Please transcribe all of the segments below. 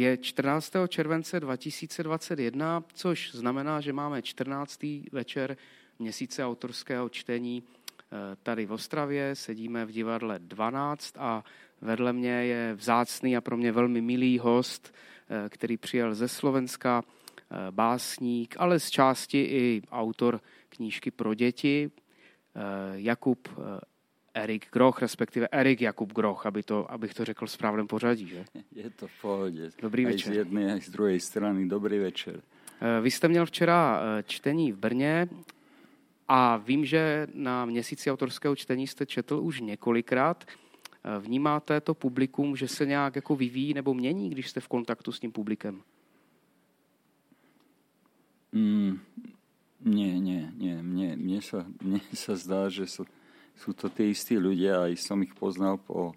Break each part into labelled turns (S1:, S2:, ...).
S1: Je 14. července 2021, což znamená, že máme 14. večer měsíce autorského čtení eh, tady v Ostravě. Sedíme v divadle 12 a vedle mě je vzácný a pro mě velmi milý host, eh, který přijel ze Slovenska, eh, básník, ale z části i autor knížky pro děti, Jakub Erik Groch, respektive Erik Jakub Groch, aby to, abych to řekl v správném pořadí. Že?
S2: Je to v pohodě.
S1: Dobrý aj večer.
S2: z jedné, aj z druhé strany. Dobrý večer.
S1: Vy jste měl včera čtení v Brně a vím, že na měsíci autorského čtení jste četl už několikrát. Vnímáte to publikum, že se nějak jako vyvíjí nebo mění, když jste v kontaktu s tím publikem?
S2: Mm, nie, nie, nie. Mne, mne, sa, mne sa zdá, že sú, sú to tí istí ľudia, aj som ich poznal po,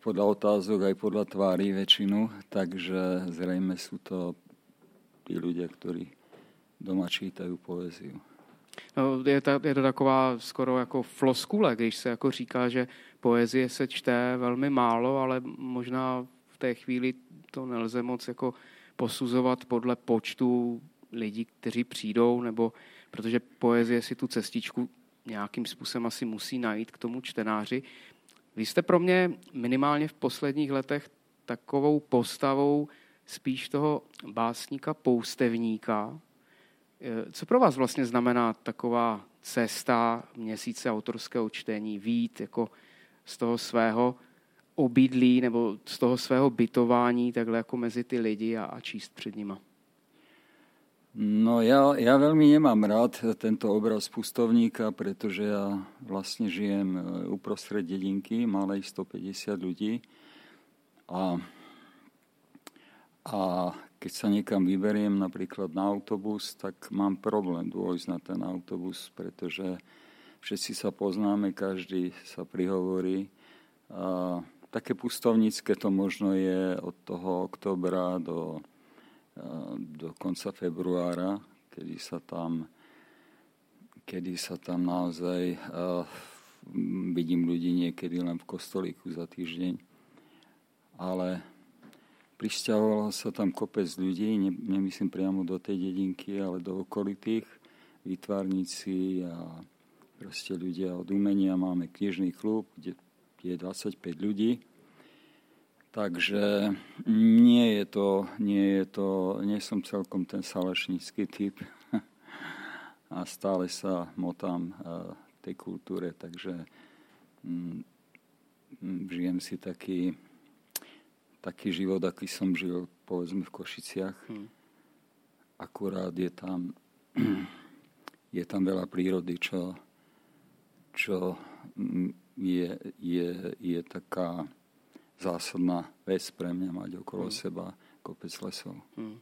S2: podľa otázok, aj podľa tvári väčšinu, takže zrejme sú to tí ľudia, ktorí doma čítajú poéziu.
S1: No, je, to, je to taková skoro jako floskule, když se jako říká, že poezie se čte velmi málo, ale možná v té chvíli to nelze moc jako posuzovat podle počtu lidí, kteří přijdou, nebo protože poezie si tu cestičku nějakým způsobem asi musí najít k tomu čtenáři. Vy jste pro mě minimálně v posledních letech takovou postavou spíš toho básníka poustevníka, Eh, co pro vás vlastně znamená taková cesta měsíce autorského čtení, vít jako z toho svého obydlí nebo z toho svého bytování takhle jako mezi ty lidi a, a číst před nima?
S2: No ja, ja veľmi nemám rád tento obraz pustovníka, pretože ja vlastne žijem eh, uprostred dedinky, malej 150 ľudí a, a keď sa niekam vyberiem, napríklad na autobus, tak mám problém dôjsť na ten autobus, pretože všetci sa poznáme, každý sa prihovorí. A také pustovnícke to možno je od toho oktobra do, do konca februára, kedy sa tam, kedy sa tam naozaj uh, vidím ľudí niekedy len v kostolíku za týždeň. Ale Prišťahovalo sa tam kopec ľudí, ne, nemyslím priamo do tej dedinky, ale do okolitých, výtvarníci a proste ľudia od umenia. Máme knižný klub, kde je 25 ľudí. Takže nie je to, nie je to, nie som celkom ten salešnícky typ a stále sa motám v tej kultúre, takže mm, žijem si taký taký život, aký som žil, povedzme, v Košiciach. Hmm. Akurát je tam, je tam veľa prírody, čo, čo je, je, je taká zásadná vec pre mňa mať okolo hmm. seba kopec lesov. Hmm.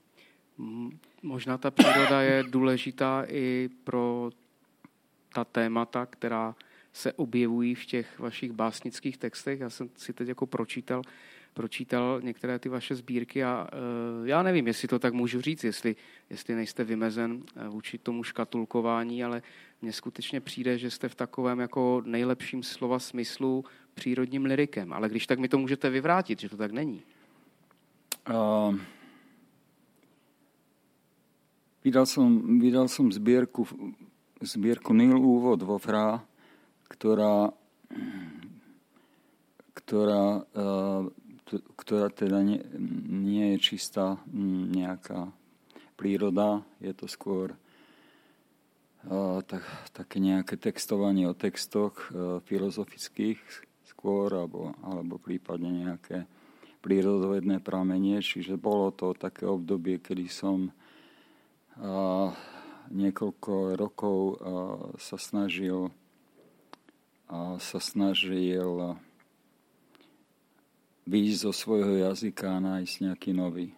S1: Možná ta příroda je důležitá i pro ta témata, která se objevují v těch vašich básnických textech. Já jsem si teď jako pročítal pročítal některé ty vaše sbírky a uh, já nevím, jestli to tak můžu říct, jestli, jestli nejste vymezen eh, vůči tomu škatulkování, ale mně skutečně přijde, že jste v takovém jako nejlepším slova smyslu přírodním lirikem. Ale když tak mi to můžete vyvrátit, že to tak není. Uh,
S2: vydal, som, vydal som zbierku, zbierku Nil úvod vo Fra, ktorá, ktorá ktorá teda nie, nie je čistá mm, nejaká príroda, je to skôr uh, tak, také nejaké textovanie o textoch uh, filozofických skôr, alebo, alebo prípadne nejaké prírodovedné pramenie, čiže bolo to také obdobie, kedy som uh, niekoľko rokov sa snažil sa snažil výjsť zo svojho jazyka a nájsť nejaký nový.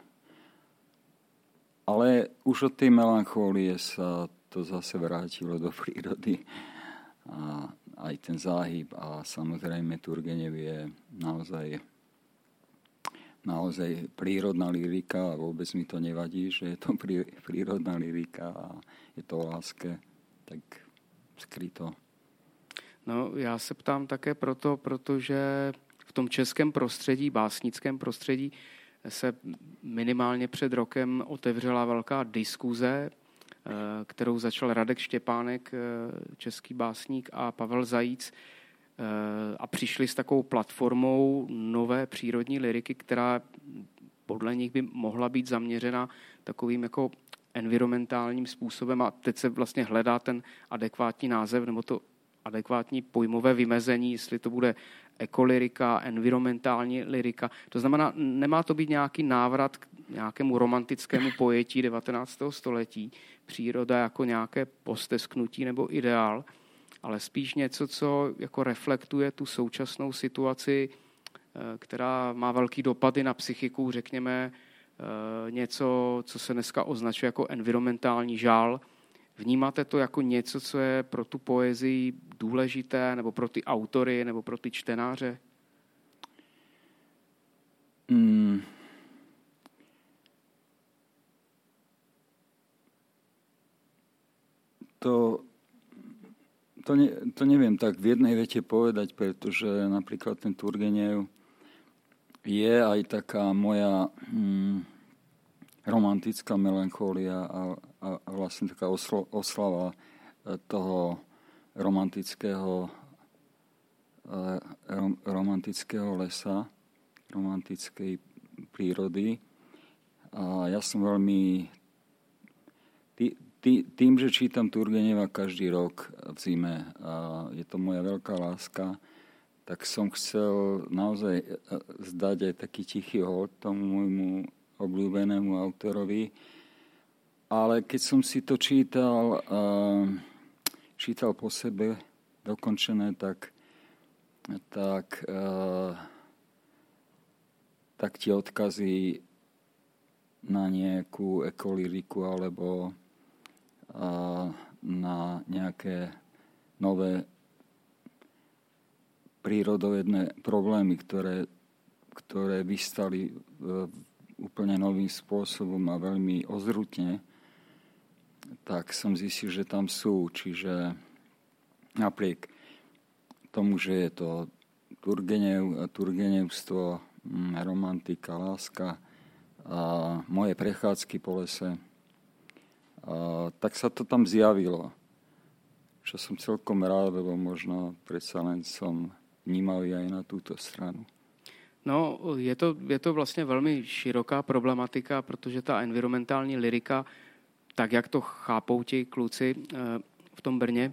S2: Ale už od tej melanchólie sa to zase vrátilo do prírody. A aj ten záhyb a samozrejme Turgenev je naozaj naozaj prírodná lyrika a vôbec mi to nevadí, že je to prírodná lyrika a je to o láske, tak skryto.
S1: No, já se ptám také proto, protože v tom českém prostředí, básnickém prostředí, se minimálně před rokem otevřela velká diskuze, kterou začal Radek Štěpánek, český básník, a Pavel Zajíc, a přišli s takovou platformou nové přírodní liriky, která podle nich by mohla být zaměřena takovým jako environmentálním způsobem. A teď se vlastně hledá ten adekvátní název nebo to adekvátní pojmové vymezení, jestli to bude ekolirika, environmentální lirika. To znamená, nemá to být nějaký návrat k nějakému romantickému pojetí 19. století, příroda jako nějaké postesknutí nebo ideál, ale spíš něco, co jako reflektuje tu současnou situaci, eh, která má velký dopady na psychiku, řekněme, eh, něco, co se dneska označuje jako environmentální žál. Vnímáte to jako něco, co je pro tu poezii důležité, nebo pro ty autory, nebo pro ty čtenáře? Mm.
S2: To to, ne, to neviem tak v jednej vete povedať, pretože napríklad ten Turgenev je aj taká moja hm, romantická melanchólia a, vlastne taká oslo, oslava e, toho romantického e, rom, romantického lesa, romantickej prírody. A ja som veľmi tý, tým, že čítam Turgeneva každý rok v zime a je to moja veľká láska, tak som chcel naozaj e, zdať aj taký tichý hod tomu môjmu obľúbenému autorovi. Ale keď som si to čítal, čítal po sebe dokončené, tak, tak, tak tie odkazy na nejakú ekoliriku alebo na nejaké nové prírodovedné problémy, ktoré, ktoré vystali e, úplne novým spôsobom a veľmi ozrutne, tak som zistil, že tam sú. Čiže napriek tomu, že je to Turgenev, Turgenevstvo, mm, romantika, láska a moje prechádzky po lese, a, tak sa to tam zjavilo. Čo som celkom rád, lebo možno predsa len som vnímavý aj na túto stranu.
S1: No, je to, je to vlastně velmi široká problematika, protože ta environmentální lirika, tak jak to chápou ti kluci eh, v tom Brně,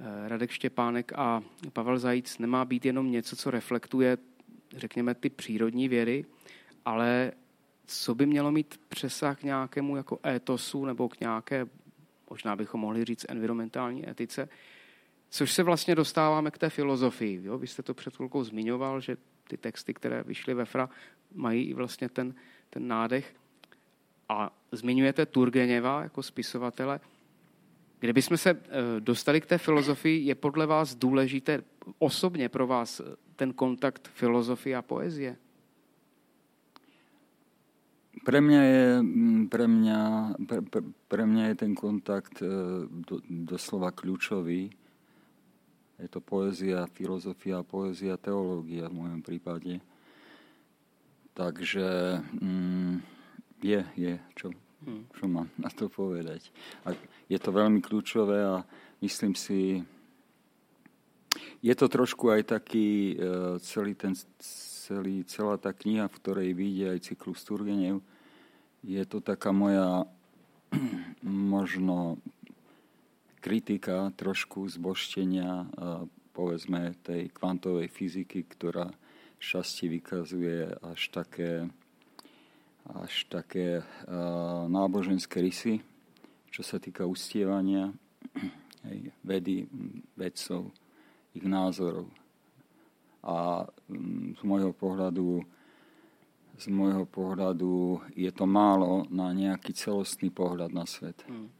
S1: eh, Radek Štěpánek a Pavel Zajíc, nemá být jenom něco, co reflektuje, řekněme, ty přírodní věry, ale co by mělo mít přesah k nějakému jako étosu nebo k nějaké, možná bychom mohli říct, environmentální etice, což se vlastně dostáváme k té filozofii. Jo? Vy jste to před chvilkou zmiňoval, že ty texty, které vyšly ve Fra, mají i vlastně ten, ten nádech. A zmiňujete Turgeněva jako spisovatele. Kdybychom se eh, dostali k té filozofii, je podle vás důležité osobně pro vás ten kontakt filozofie a poezie?
S2: Pre mňa je, mm, pre mňa, pre, pre, mňa je ten kontakt e, do, doslova kľúčový. Je to poézia, filozofia, poézia, teológia v mojom prípade. Takže mm, je, je, čo, hm. čo mám na to povedať. A je to veľmi kľúčové a myslím si, je to trošku aj taký e, celý ten celý, celá tá kniha, v ktorej vyjde aj cyklus Turgenev, je to taká moja možno kritika trošku zboštenia povedzme tej kvantovej fyziky, ktorá šťastie vykazuje až také, až také uh, náboženské rysy, čo sa týka ustievania hej, vedy, vedcov, ich názorov a mm, z môjho pohľadu z môjho pohľadu je to málo na nejaký celostný pohľad na svet. Hmm.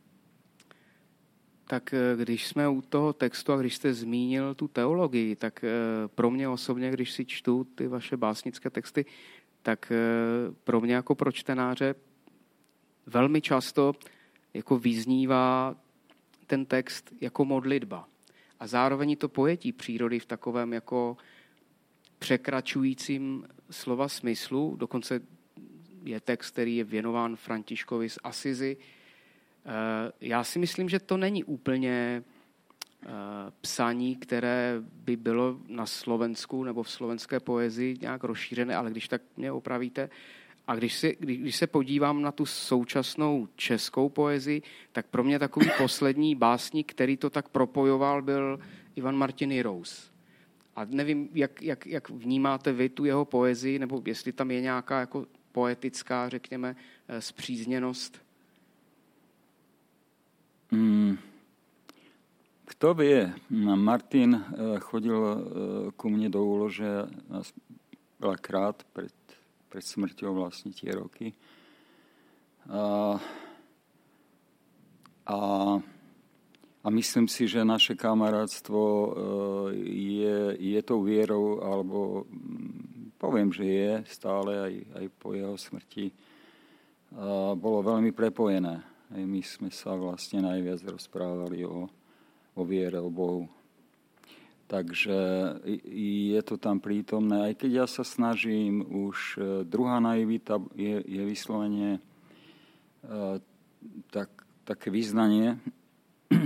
S1: Tak e, když jsme u toho textu a když jste zmínil tu teologii, tak e, pro mě osobně, když si čtu ty vaše básnické texty, tak e, pro mě jako pro čtenáře velmi často jako vyznívá ten text jako modlitba. A zároveň to pojetí přírody v takovém jako překračujícím slova smyslu, dokonce je text, který je věnován Františkovi z Asizi. Já si myslím, že to není úplně psaní, které by bylo na Slovensku nebo v slovenské poezii nějak rozšířené, ale když tak mě opravíte, a když, si, když, se podívám na tu současnou českou poezii, tak pro mě takový poslední básník, který to tak propojoval, byl Ivan Martin Jirous. A nevím, jak, jak, jak vnímáte vy tu jeho poezii, nebo jestli tam je nějaká jako poetická, řekněme, eh, zpřízněnost.
S2: Mm, kto vie, Martin eh, chodil eh, ku mne do úlože veľakrát pred pred smrťou vlastne tie roky. A, a, a myslím si, že naše kamarátstvo e, je, je tou vierou, alebo mm, poviem, že je stále aj, aj po jeho smrti, bolo veľmi prepojené. My sme sa vlastne najviac rozprávali o, o viere, o Bohu. Takže je to tam prítomné, aj keď ja sa snažím, už e, druhá naivita je, je vyslovene e, tak, také význanie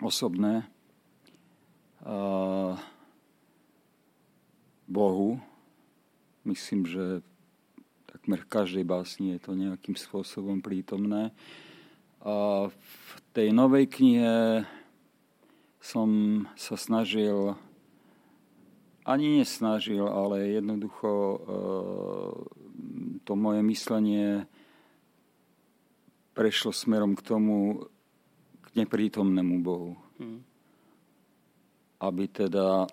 S2: osobné e, Bohu. Myslím, že takmer v každej básni je to nejakým spôsobom prítomné. A v tej novej knihe som sa snažil, ani nesnažil, ale jednoducho e, to moje myslenie prešlo smerom k tomu, k neprítomnému Bohu. Hmm. Aby teda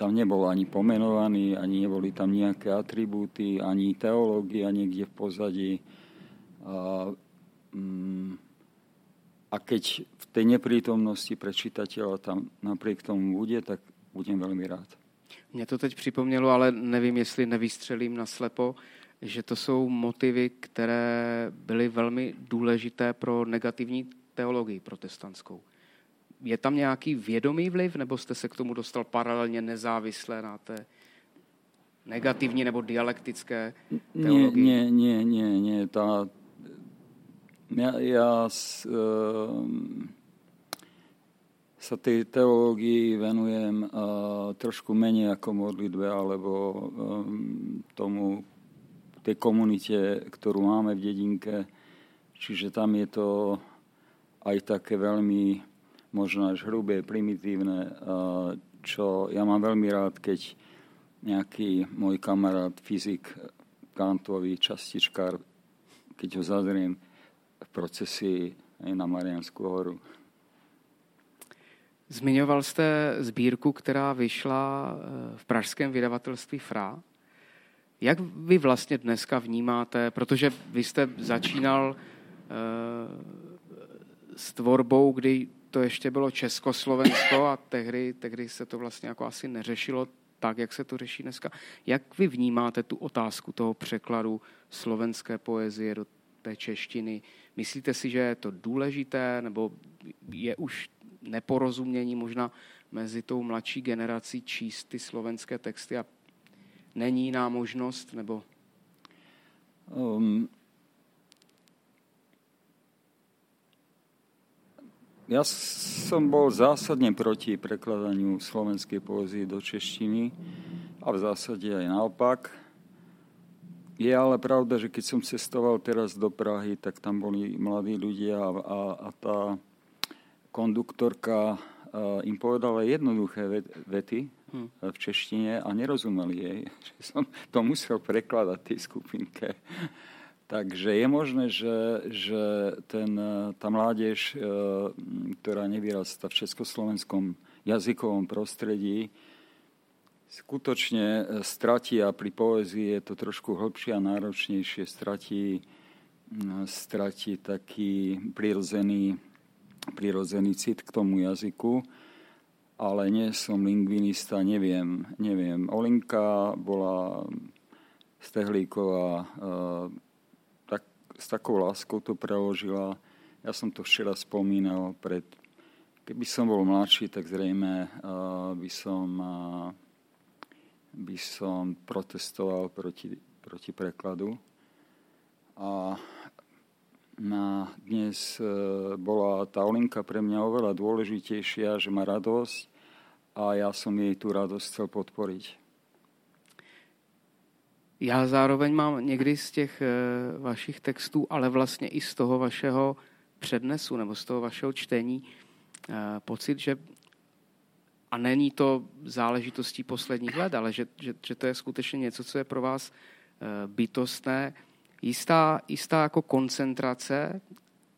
S2: tam nebol ani pomenovaný, ani neboli tam nejaké atribúty, ani teológia niekde v pozadí. A, mm, a keď v tej neprítomnosti pre čitateľa tam napriek tomu bude, tak budem veľmi rád.
S1: Mě to teď připomnělo, ale nevím, jestli nevystřelím na slepo, že to jsou motivy, které byly velmi důležité pro negativní teologii protestantskou. Je tam nějaký vědomý vliv, nebo jste se k tomu dostal paralelně nezávisle na té negativní nebo dialektické teologii?
S2: Nie, nie, nie, nie. Tá, ja, ja s, uh, sa tej teológii venujem uh, trošku menej ako modlitbe alebo um, tomu, tej komunite, ktorú máme v dedinke. Čiže tam je to aj také veľmi možno až hrubé, primitívne, čo ja mám veľmi rád, keď nejaký môj kamarát, fyzik, kantový častičkár, keď ho zazriem, v procesi na Marianskou horu.
S1: Zmiňoval jste sbírku, která vyšla eh, v pražském vydavatelství FRA. Jak vy vlastně dneska vnímáte, protože vy jste začínal eh, s tvorbou, kdy to ještě bylo Československo a tehdy, tehdy se to vlastně jako asi neřešilo tak, jak se to řeší dneska. Jak vy vnímáte tu otázku toho překladu slovenské poezie do té češtiny? Myslíte si, že je to důležité, nebo je už neporozumění možná mezi tou mladší generací číst ty slovenské texty a není jiná možnost, nebo... Um,
S2: ja som bol zásadne proti prekladaniu slovenskej poezie do češtiny a v zásade aj naopak. Je ale pravda, že keď som cestoval teraz do Prahy, tak tam boli mladí ľudia a, a, a tá konduktorka im povedala jednoduché vety hm. v češtine a nerozumeli jej. Že som to musel prekladať tej skupinke. Takže je možné, že, že ten, tá mládež, ktorá nevyrastá v československom jazykovom prostredí, skutočne e, stratí a pri poézii je to trošku hlbšie a náročnejšie, stratí, stratí taký prirodzený, prirodzený cit k tomu jazyku, ale nie som lingvinista, neviem. neviem. Olinka bola Stehlíková e, tak, s takou láskou to preložila. Ja som to včera spomínal pred Keby som bol mladší, tak zrejme uh, by som by som protestoval proti, proti prekladu. A na dnes e, bola tá Olinka pre mňa oveľa dôležitejšia, že má radosť a ja som jej tú radosť chcel podporiť.
S1: Já zároveň mám někdy z těch e, vašich textů, ale vlastně i z toho vašeho přednesu nebo z toho vašeho čtení e, pocit, že a není to záležitostí posledních let, ale že, že, že to je skutečně něco, co je pro vás eh, bytostné. Jistá, jistá jako koncentrace,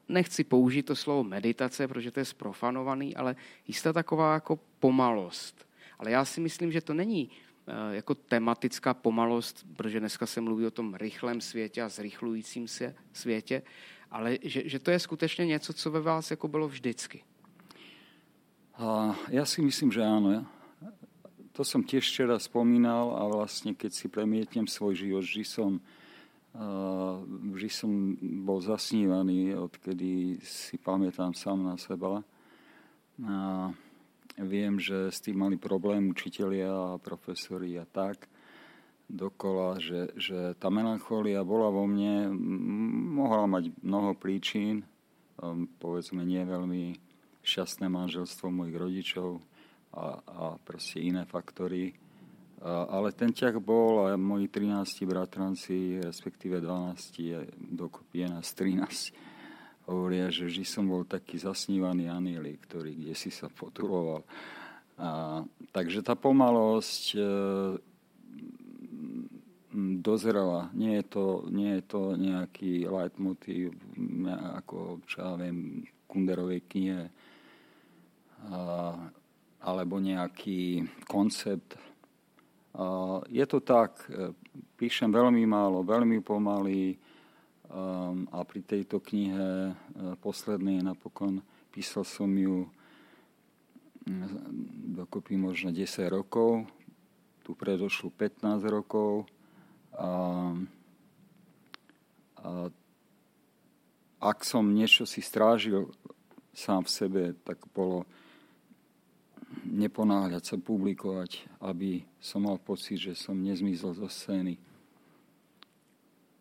S1: nechci použít to slovo meditace, protože to je sprofanovaný, ale jistá taková jako pomalost. Ale já si myslím, že to není eh, jako tematická pomalost, protože dneska se mluví o tom rychlém světě a zrychlujícím se světě, ale že, že to je skutečně něco, co ve vás jako bylo vždycky.
S2: A ja si myslím, že áno. To som tiež včera spomínal a vlastne keď si premietnem svoj život, vždy som, som bol zasnívaný, odkedy si pamätám sám na seba. A viem, že s tým mali problém učitelia a profesori a tak dokola, že, že tá melancholia bola vo mne, mohla mať mnoho príčin, povedzme nie veľmi šťastné manželstvo mojich rodičov a, a proste iné faktory. A, ale ten ťah bol a moji 13 bratranci, respektíve 12, je, dokopy je nás 13, hovoria, že vždy som bol taký zasnívaný anielik, ktorý kde si sa potuloval. A, takže tá pomalosť e, dozrela. Nie je to, nie je to nejaký leitmotiv, ako, čo ja viem, Kunderovej knihe alebo nejaký koncept. Je to tak, e, píšem veľmi málo, veľmi pomaly a pri tejto knihe e, poslednej napokon písal som ju dokopy možno 10 rokov, tu predošlu 15 rokov. A, a ak som niečo si strážil sám v sebe, tak bolo neponáhľať sa publikovať, aby som mal pocit, že som nezmizl zo scény.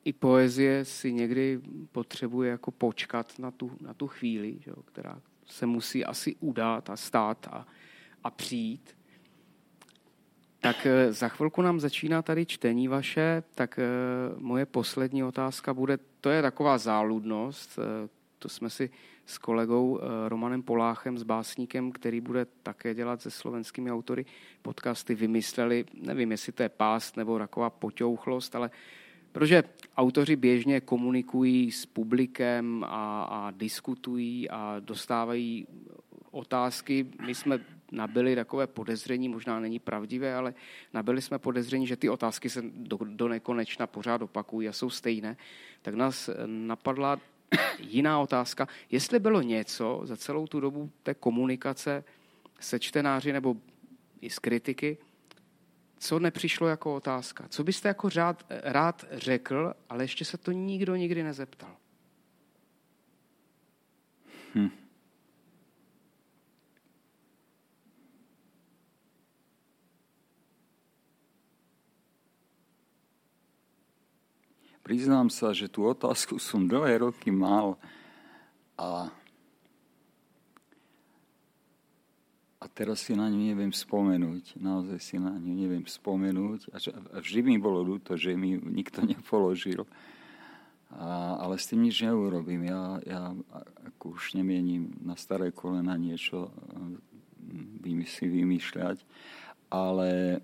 S1: I poezie si někdy potřebuje jako počkat na tu, na tu chvíli, že, která se musí asi udát a stát a, a přijít. Tak eh, za chvilku nám začíná tady čtení vaše, tak eh, moje poslední otázka bude, to je taková záludnost, eh, to jsme si s kolegou eh, Romanem Poláchem, s básníkem, který bude také dělat se slovenskými autory podcasty, vymysleli, nevím, jestli to je pást nebo taková poťouchlost, ale protože autoři běžně komunikují s publikem a, a diskutují a dostávají otázky. My jsme nabili takové podezření, možná není pravdivé, ale nabili jsme podezření, že ty otázky se do, do nekonečna pořád opakují a jsou stejné. Tak nás napadla jiná otázka, jestli bylo něco za celou tu dobu té komunikace se čtenáři nebo i z kritiky, co nepřišlo jako otázka? Co byste jako rád, rád řekl, ale ještě se to nikdo nikdy nezeptal? Hm.
S2: Priznám sa, že tú otázku som dlhé roky mal a, a teraz si na ňu neviem spomenúť. Naozaj si na ňu neviem spomenúť. A, a vždy mi bolo ľúto, že mi nikto nepoložil. A, ale s tým nič neurobím. Ja, ja ako už nemienim na staré kolena niečo si vymýšľať, ale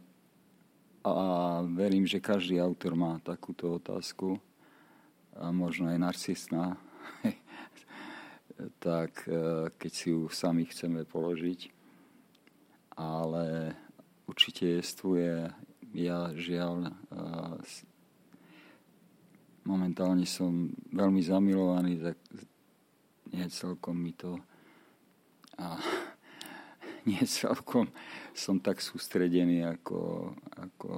S2: a verím, že každý autor má takúto otázku, a možno aj narcisná, tak e, keď si ju sami chceme položiť. Ale určite jestvuje, ja žiaľ, e, momentálne som veľmi zamilovaný, tak nie celkom mi to a nie celkom som tak sústredený ako, ako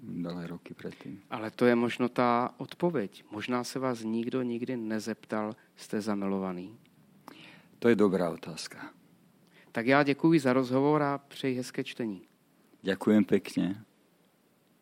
S2: dlhé roky predtým.
S1: Ale to je možno tá odpoveď. Možná se vás nikdo nikdy nezeptal, jste zamilovaný.
S2: To je dobrá otázka.
S1: Tak já děkuji za rozhovor a přeji hezké čtení.
S2: Ďakujem pekne.